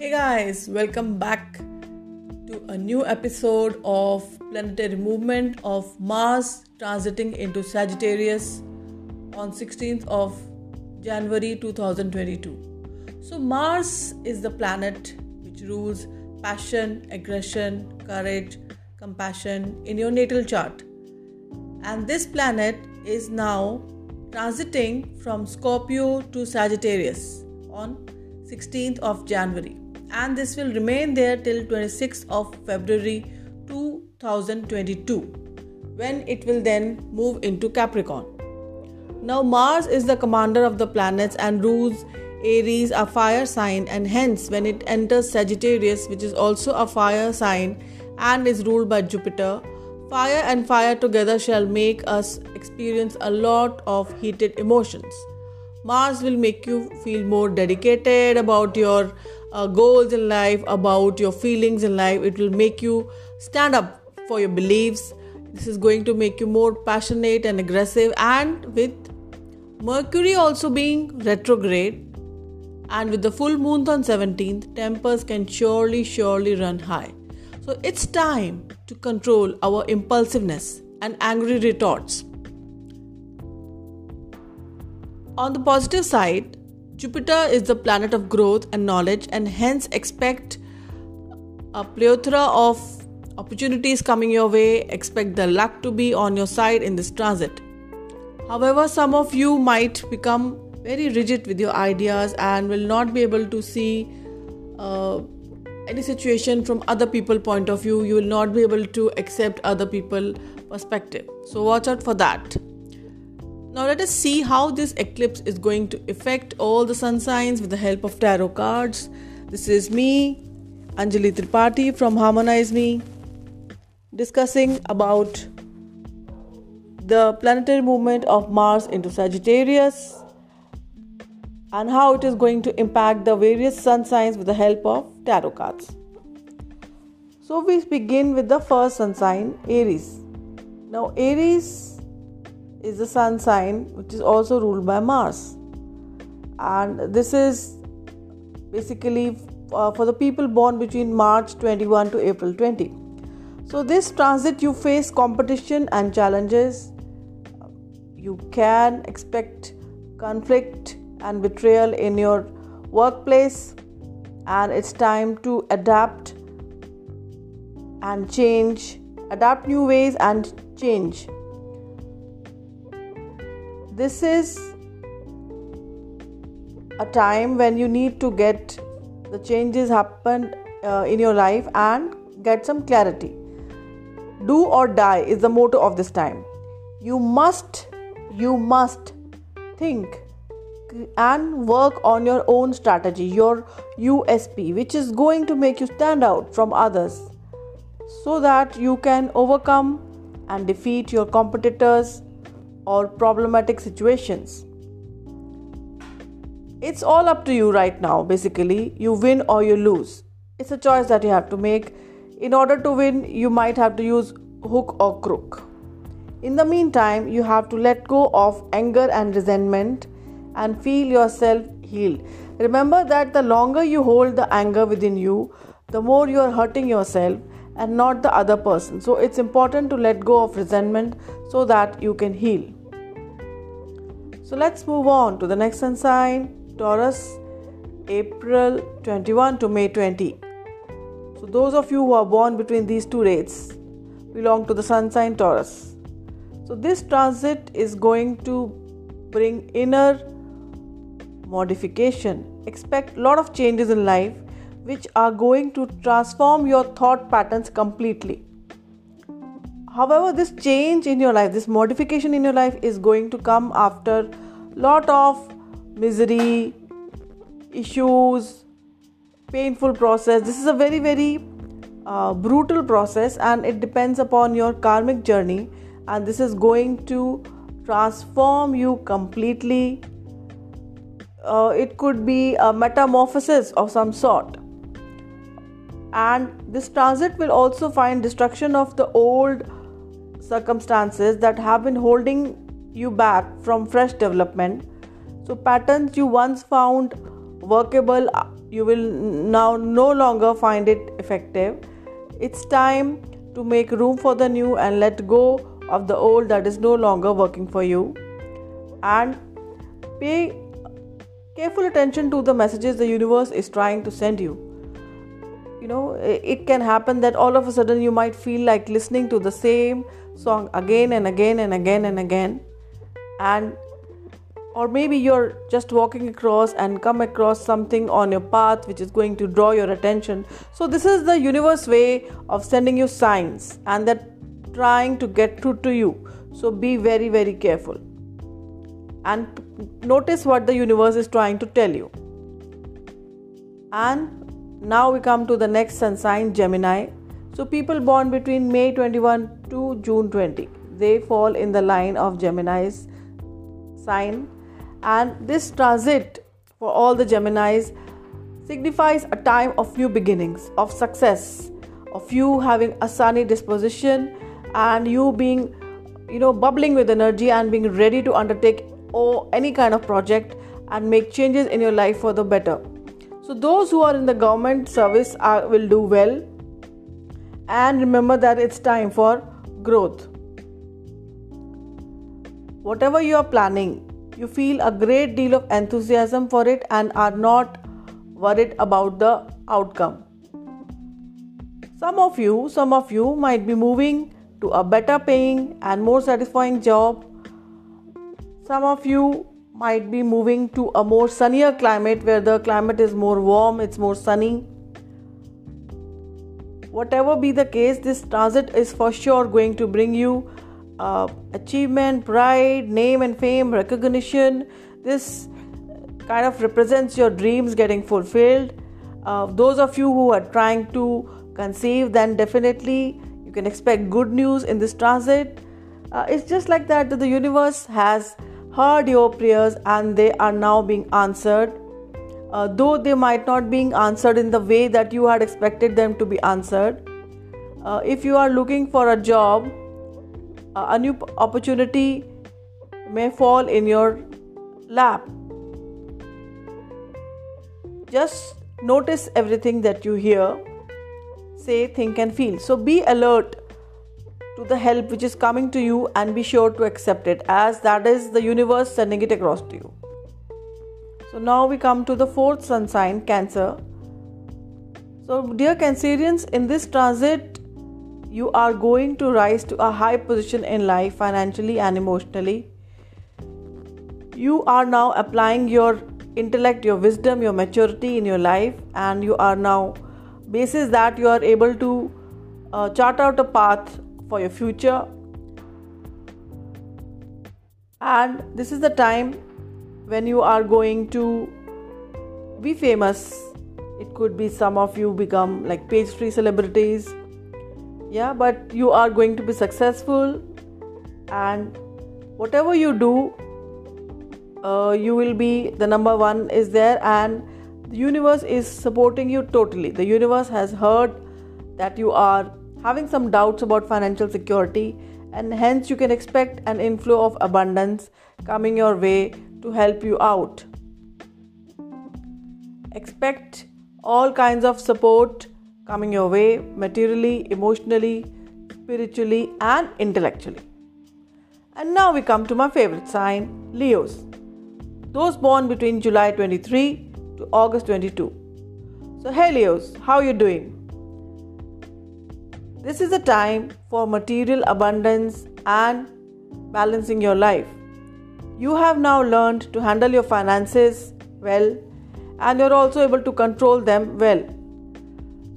Hey guys, welcome back to a new episode of planetary movement of Mars transiting into Sagittarius on 16th of January 2022. So Mars is the planet which rules passion, aggression, courage, compassion in your natal chart. And this planet is now transiting from Scorpio to Sagittarius on 16th of January and this will remain there till 26th of February 2022 when it will then move into Capricorn. Now Mars is the commander of the planets and rules Aries a fire sign and hence when it enters Sagittarius which is also a fire sign and is ruled by Jupiter fire and fire together shall make us experience a lot of heated emotions Mars will make you feel more dedicated about your uh, goals in life, about your feelings in life. It will make you stand up for your beliefs. This is going to make you more passionate and aggressive. And with Mercury also being retrograde, and with the full moon on 17th, tempers can surely, surely run high. So it's time to control our impulsiveness and angry retorts. On the positive side, Jupiter is the planet of growth and knowledge, and hence expect a plethora of opportunities coming your way. Expect the luck to be on your side in this transit. However, some of you might become very rigid with your ideas and will not be able to see uh, any situation from other people point of view you will not be able to accept other people perspective so watch out for that now let us see how this eclipse is going to affect all the sun signs with the help of tarot cards. This is me, Anjali Tripathi from Harmonize Me, discussing about the planetary movement of Mars into Sagittarius and how it is going to impact the various sun signs with the help of tarot cards. So we begin with the first sun sign, Aries. Now Aries is the sun sign which is also ruled by Mars. And this is basically uh, for the people born between March 21 to April 20. So, this transit you face competition and challenges. You can expect conflict and betrayal in your workplace, and it's time to adapt and change, adapt new ways and change this is a time when you need to get the changes happen uh, in your life and get some clarity. Do or die is the motto of this time. You must you must think and work on your own strategy your usp which is going to make you stand out from others so that you can overcome and defeat your competitors or problematic situations. It's all up to you right now, basically. You win or you lose. It's a choice that you have to make. In order to win, you might have to use hook or crook. In the meantime, you have to let go of anger and resentment and feel yourself healed. Remember that the longer you hold the anger within you, the more you are hurting yourself and not the other person. So it's important to let go of resentment so that you can heal. So let's move on to the next sun sign Taurus, April 21 to May 20. So, those of you who are born between these two dates belong to the sun sign Taurus. So, this transit is going to bring inner modification. Expect lot of changes in life which are going to transform your thought patterns completely. However, this change in your life, this modification in your life is going to come after lot of misery, issues, painful process. This is a very, very uh, brutal process and it depends upon your karmic journey, and this is going to transform you completely. Uh, it could be a metamorphosis of some sort and this transit will also find destruction of the old circumstances that have been holding you back from fresh development. So, patterns you once found workable uh, you will now no longer find it effective. It's time to make room for the new and let go of the old that is no longer working for you. And pay careful attention to the messages the universe is trying to send you. You know, it can happen that all of a sudden you might feel like listening to the same song again and again and again and again. And or maybe you're just walking across and come across something on your path which is going to draw your attention. So this is the universe way of sending you signs and they're trying to get through to you. So be very very careful. And notice what the universe is trying to tell you. And now we come to the next sun sign gemini. So people born between may 21 to june 20 they fall in the line of gemini's sign. And this transit for all the Geminis signifies a time of new beginnings, of success, of you having a sunny disposition and you being you know bubbling with energy and being ready to undertake or any kind of project and make changes in your life for the better so those who are in the government service are, will do well and remember that it's time for growth whatever you are planning you feel a great deal of enthusiasm for it and are not worried about the outcome. Some of you, some of you might be moving to a better paying and more satisfying job. Some of you might be moving to a more sunnier climate where the climate is more warm, it's more sunny. Whatever be the case, this transit is for sure going to bring you uh, achievement, pride, name and fame, recognition. This kind of represents your dreams getting fulfilled. Uh, those of you who are trying to conceive, then definitely you can expect good news in this transit. Uh, it's just like that, that the universe has heard your prayers and they are now being answered. Uh, though they might not being answered in the way that you had expected them to be answered. Uh, if you are looking for a job, a new opportunity may fall in your lap. Just notice everything that you hear, say, think, and feel. So be alert to the help which is coming to you and be sure to accept it as that is the universe sending it across to you. So now we come to the fourth sun sign, Cancer. So, dear Cancerians, in this transit, you are going to rise to a high position in life financially and emotionally. You are now applying your intellect, your wisdom, your maturity in your life, and you are now, basis that you are able to uh, chart out a path for your future. And this is the time when you are going to be famous. It could be some of you become like pastry celebrities yeah but you are going to be successful and whatever you do uh, you will be the number one is there and the universe is supporting you totally the universe has heard that you are having some doubts about financial security and hence you can expect an inflow of abundance coming your way to help you out expect all kinds of support coming your way materially, emotionally, spiritually, and intellectually. And now we come to my favorite sign, Leos. Those born between July 23 to August 22. So, hey Leos, how are you doing? This is a time for material abundance and balancing your life. You have now learned to handle your finances well and you're also able to control them well.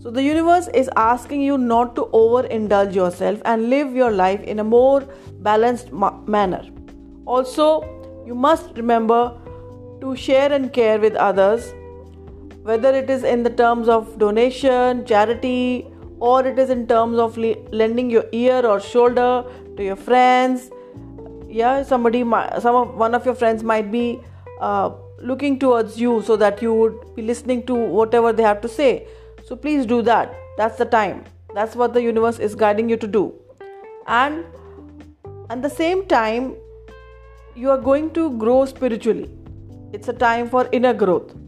So, the universe is asking you not to overindulge yourself and live your life in a more balanced ma- manner. Also, you must remember to share and care with others, whether it is in the terms of donation, charity, or it is in terms of le- lending your ear or shoulder to your friends. Yeah, somebody, some of one of your friends might be uh, looking towards you so that you would be listening to whatever they have to say so please do that. That's the time. That's what the universe is guiding you to do. And at the same time, you are going to grow spiritually. It's a time for inner growth.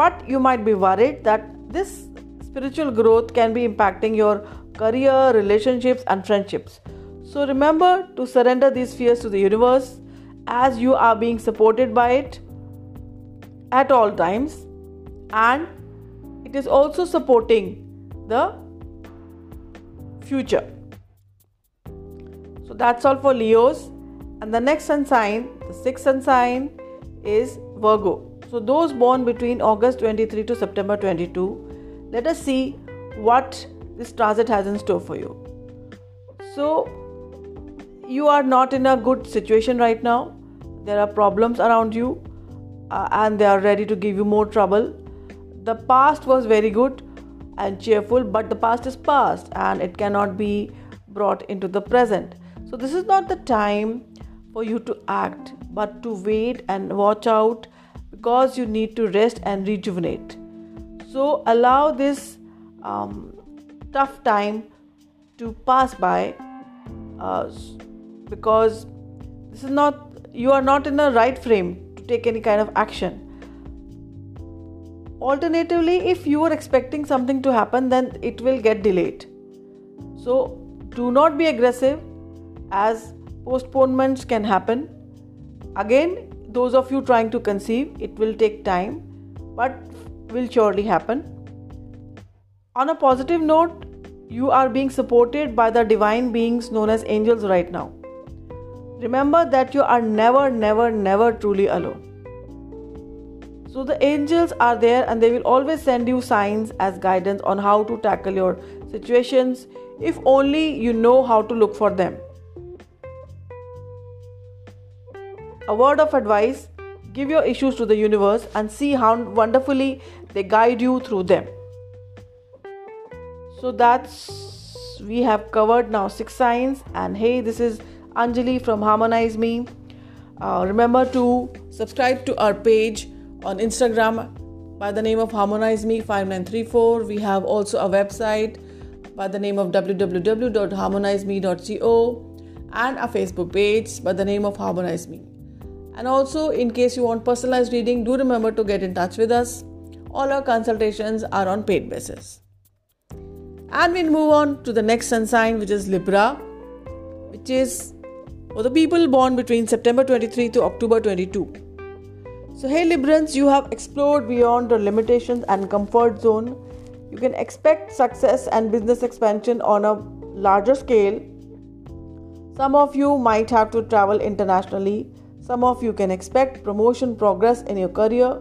but you might be worried that this spiritual growth can be impacting your career, relationships, and friendships. So remember to surrender these fears to the universe as you are being supported by it at all times, and it is also supporting the future. So that's all for Leos. And the next sun sign, the sixth sun sign, is Virgo. So those born between August 23 to September 22, let us see what this transit has in store for you. So you are not in a good situation right now. There are problems around you, uh, and they are ready to give you more trouble. The past was very good and cheerful, but the past is past and it cannot be brought into the present. So, this is not the time for you to act, but to wait and watch out because you need to rest and rejuvenate. So, allow this um, tough time to pass by uh, because this is not you are not in the right frame to take any kind of action. Alternatively if you are expecting something to happen then it will get delayed. So do not be aggressive as postponements can happen. Again those of you trying to conceive it will take time. But will surely happen. On a positive note you are being supported by the divine beings known as angels right now. Remember that you are never never never truly alone. So the angels are there and they will always send you signs as guidance on how to tackle your situations if only you know how to look for them. A word of advice give your issues to the universe and see how wonderfully they guide you through them. So that's we have covered now six signs and hey this is Anjali from Harmonize Me. Uh, remember to subscribe to our page on Instagram by the name of Harmonize Me 5934. We have also a website by the name of www.harmonizeme.co and a Facebook page by the name of Harmonize Me. And also, in case you want personalized reading, do remember to get in touch with us. All our consultations are on paid basis. And we'll move on to the next sun sign, which is Libra, which is for the people born between September 23 to October 22. So, hey Librans, you have explored beyond your limitations and comfort zone. You can expect success and business expansion on a larger scale. Some of you might have to travel internationally. Some of you can expect promotion progress in your career.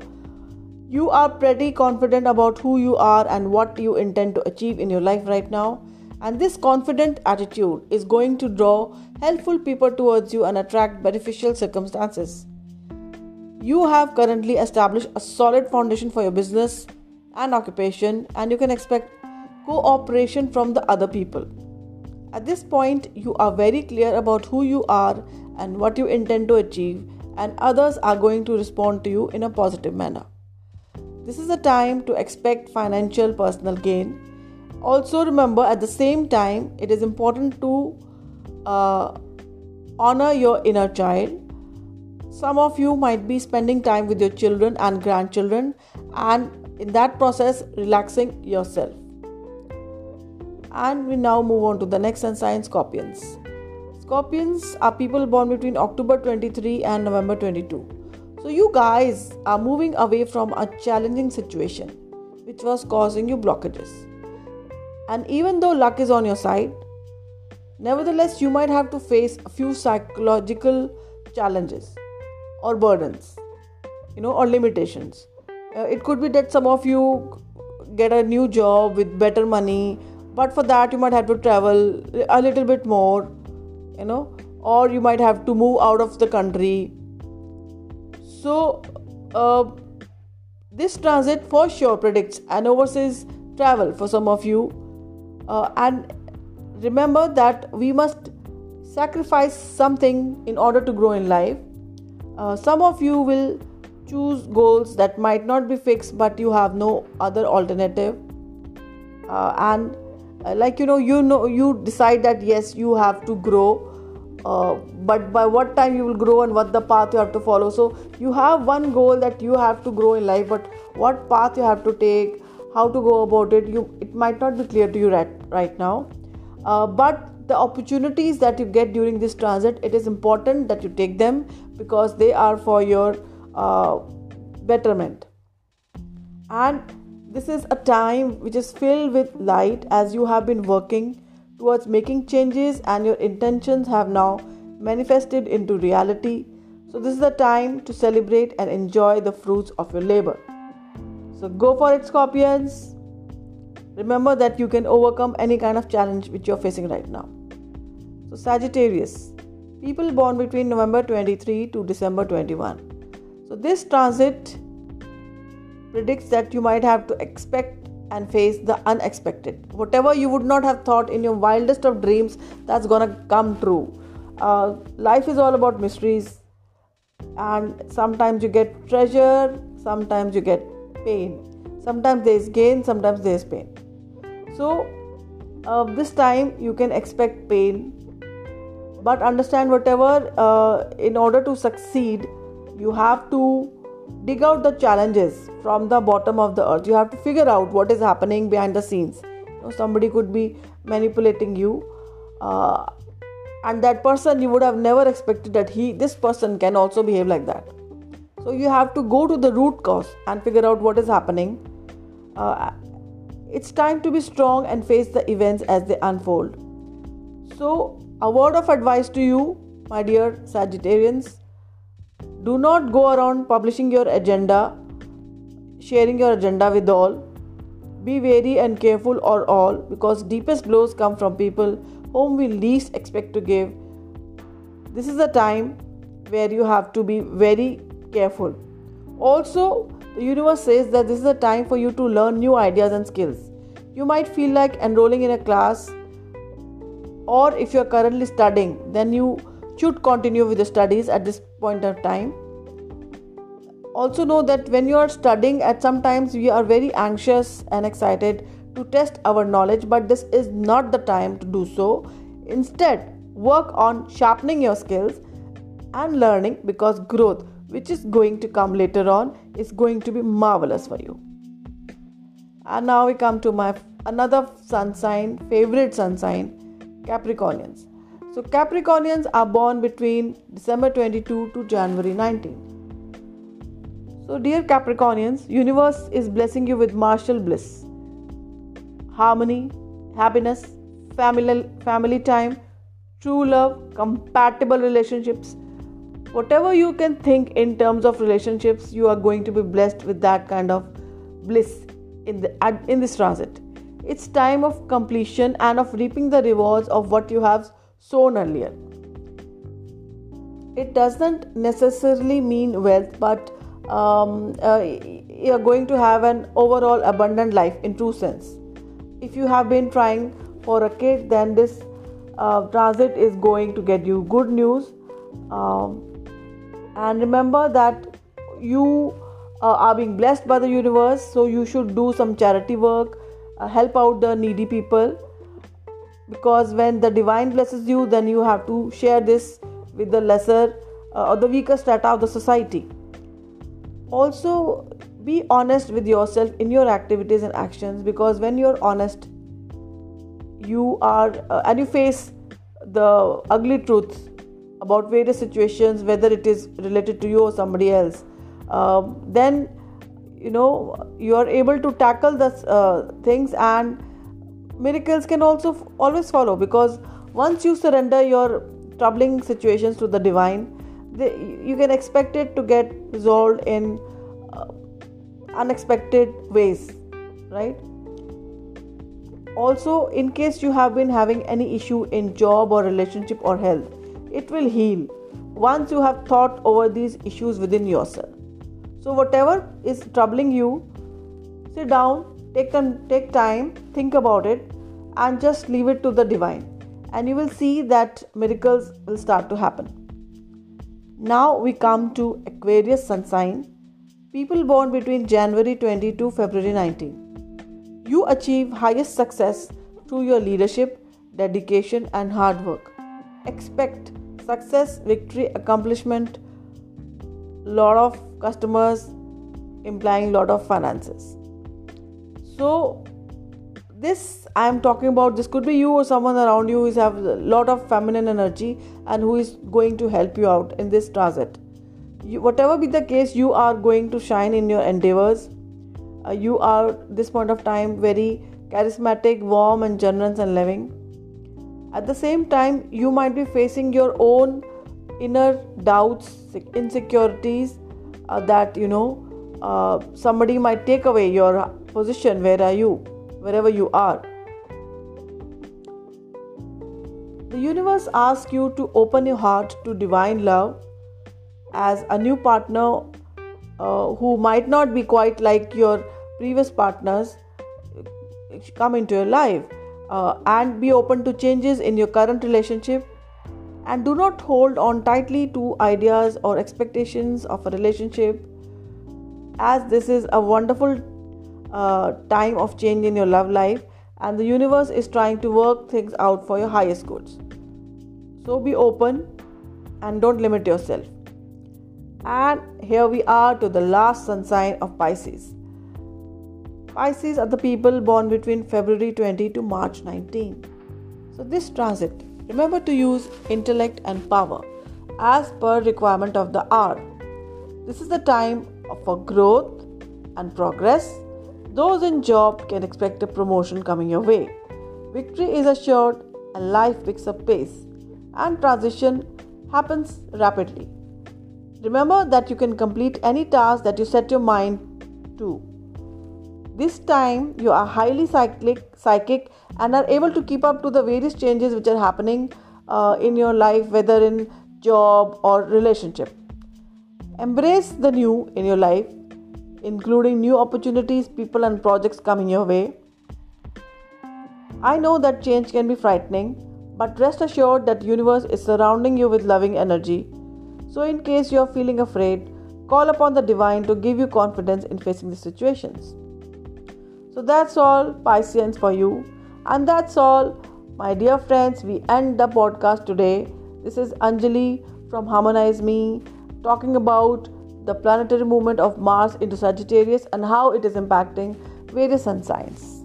You are pretty confident about who you are and what you intend to achieve in your life right now. And this confident attitude is going to draw helpful people towards you and attract beneficial circumstances. You have currently established a solid foundation for your business and occupation, and you can expect cooperation from the other people. At this point, you are very clear about who you are and what you intend to achieve, and others are going to respond to you in a positive manner. This is a time to expect financial personal gain. Also, remember at the same time, it is important to uh, honor your inner child some of you might be spending time with your children and grandchildren, and in that process, relaxing yourself. And we now move on to the next sun sign Scorpions. Scorpions are people born between October 23 and November 22. So, you guys are moving away from a challenging situation which was causing you blockages. And even though luck is on your side, nevertheless, you might have to face a few psychological challenges or burdens you know or limitations uh, it could be that some of you get a new job with better money but for that you might have to travel a little bit more you know or you might have to move out of the country. So uh, this transit for sure predicts an overseas travel for some of you. Uh, and remember that we must sacrifice something in order to grow in life. Uh, some of you will choose goals that might not be fixed, but you have no other alternative. Uh, and uh, like you know, you know, you decide that yes, you have to grow uh, but by what time you will grow and what the path you have to follow. So you have one goal that you have to grow in life but what path you have to take how to go about it you it might not be clear to you right right now. Uh, but the opportunities that you get during this transit it is important that you take them because they are for your uh, betterment. And this is a time which is filled with light as you have been working towards making changes and your intentions have now manifested into reality. So, this is the time to celebrate and enjoy the fruits of your labor. So, go for it, Scorpions. Remember that you can overcome any kind of challenge which you're facing right now. So, Sagittarius, people born between November 23 to December 21. So, this transit predicts that you might have to expect and face the unexpected. Whatever you would not have thought in your wildest of dreams, that's gonna come true. Uh, life is all about mysteries, and sometimes you get treasure, sometimes you get pain. Sometimes there is gain, sometimes there is pain. So, uh, this time you can expect pain, but understand whatever uh, in order to succeed, you have to dig out the challenges from the bottom of the earth. You have to figure out what is happening behind the scenes. You know, somebody could be manipulating you uh, and that person you would have never expected that he this person can also behave like that. So you have to go to the root cause and figure out what is happening. Uh, it's time to be strong and face the events as they unfold. So a word of advice to you my dear sagittarians do not go around publishing your agenda, sharing your agenda with all. Be wary and careful or all because deepest blows come from people whom we least expect to give. This is a time where you have to be very careful. Also, the universe says that this is a time for you to learn new ideas and skills. You might feel like enrolling in a class, or if you are currently studying, then you should continue with the studies at this point of time. Also know that when you are studying at sometimes we are very anxious and excited to test our knowledge but this is not the time to do so. Instead work on sharpening your skills and learning because growth which is going to come later on is going to be marvelous for you. And now we come to my another sun sign favorite sun sign capricornians so, Capricornians are born between December 22 to January 19. So, dear Capricornians, universe is blessing you with martial bliss, harmony, happiness, family family time, true love, compatible relationships. Whatever you can think in terms of relationships, you are going to be blessed with that kind of bliss in the in this transit. It's time of completion and of reaping the rewards of what you have sown earlier. It doesn't necessarily mean wealth, but um, uh, you're going to have an overall abundant life in true sense. If you have been trying for a kid, then this uh, transit is going to get you good news. Um, and remember that you uh, are being blessed by the universe, so you should do some charity work, uh, help out the needy people because when the divine blesses you then you have to share this with the lesser uh, or the weaker strata of the society. Also be honest with yourself in your activities and actions because when you're honest you are uh, and you face the ugly truths about various situations whether it is related to you or somebody else uh, then you know you are able to tackle the uh, things and miracles can also f- always follow because once you surrender your troubling situations to the divine they, you can expect it to get resolved in uh, unexpected ways right? Also in case you have been having any issue in job or relationship or health it will heal once you have thought over these issues within yourself. So whatever is troubling you sit down take, them take time think about it and just leave it to the divine. And you will see that miracles will start to happen. Now we come to aquarius sun sign. People born between january 20 to february 19 you achieve highest success through your leadership dedication and hard work. Expect success, victory, accomplishment, lot of customers implying lot of finances. So this I am talking about this could be you or someone around you who have a lot of feminine energy and who is going to help you out in this transit. You, whatever be the case, you are going to shine in your endeavors. Uh, you are this point of time very charismatic, warm, and generous and loving. At the same time, you might be facing your own inner doubts, insecurities uh, that you know uh, somebody might take away your position. Where are you? wherever you are. The universe asks you to open your heart to divine love as a new partner uh, who might not be quite like your previous partners come into your life uh, and be open to changes in your current relationship and do not hold on tightly to ideas or expectations of a relationship as this is a wonderful uh, time of change in your love life, and the universe is trying to work things out for your highest goods. So be open and don't limit yourself. And here we are to the last sun sign of Pisces. Pisces are the people born between February 20 to March 19. So, this transit, remember to use intellect and power as per requirement of the hour. This is the time for growth and progress those in job can expect a promotion coming your way. Victory is assured and life picks up pace and transition happens rapidly. Remember that you can complete any task that you set your mind to. This time you are highly cyclic, psychic and are able to keep up to the various changes which are happening uh, in your life, whether in job or relationship. Embrace the new in your life including new opportunities, people, and projects coming your way. I know that change can be frightening, but rest assured that universe is surrounding you with loving energy. So in case you are feeling afraid, call upon the divine to give you confidence in facing the situations. So that's all Pisceans for you. And that's all, my dear friends. We end the podcast today. This is Anjali from Harmonize Me talking about the planetary movement of Mars into Sagittarius and how it is impacting various sun signs.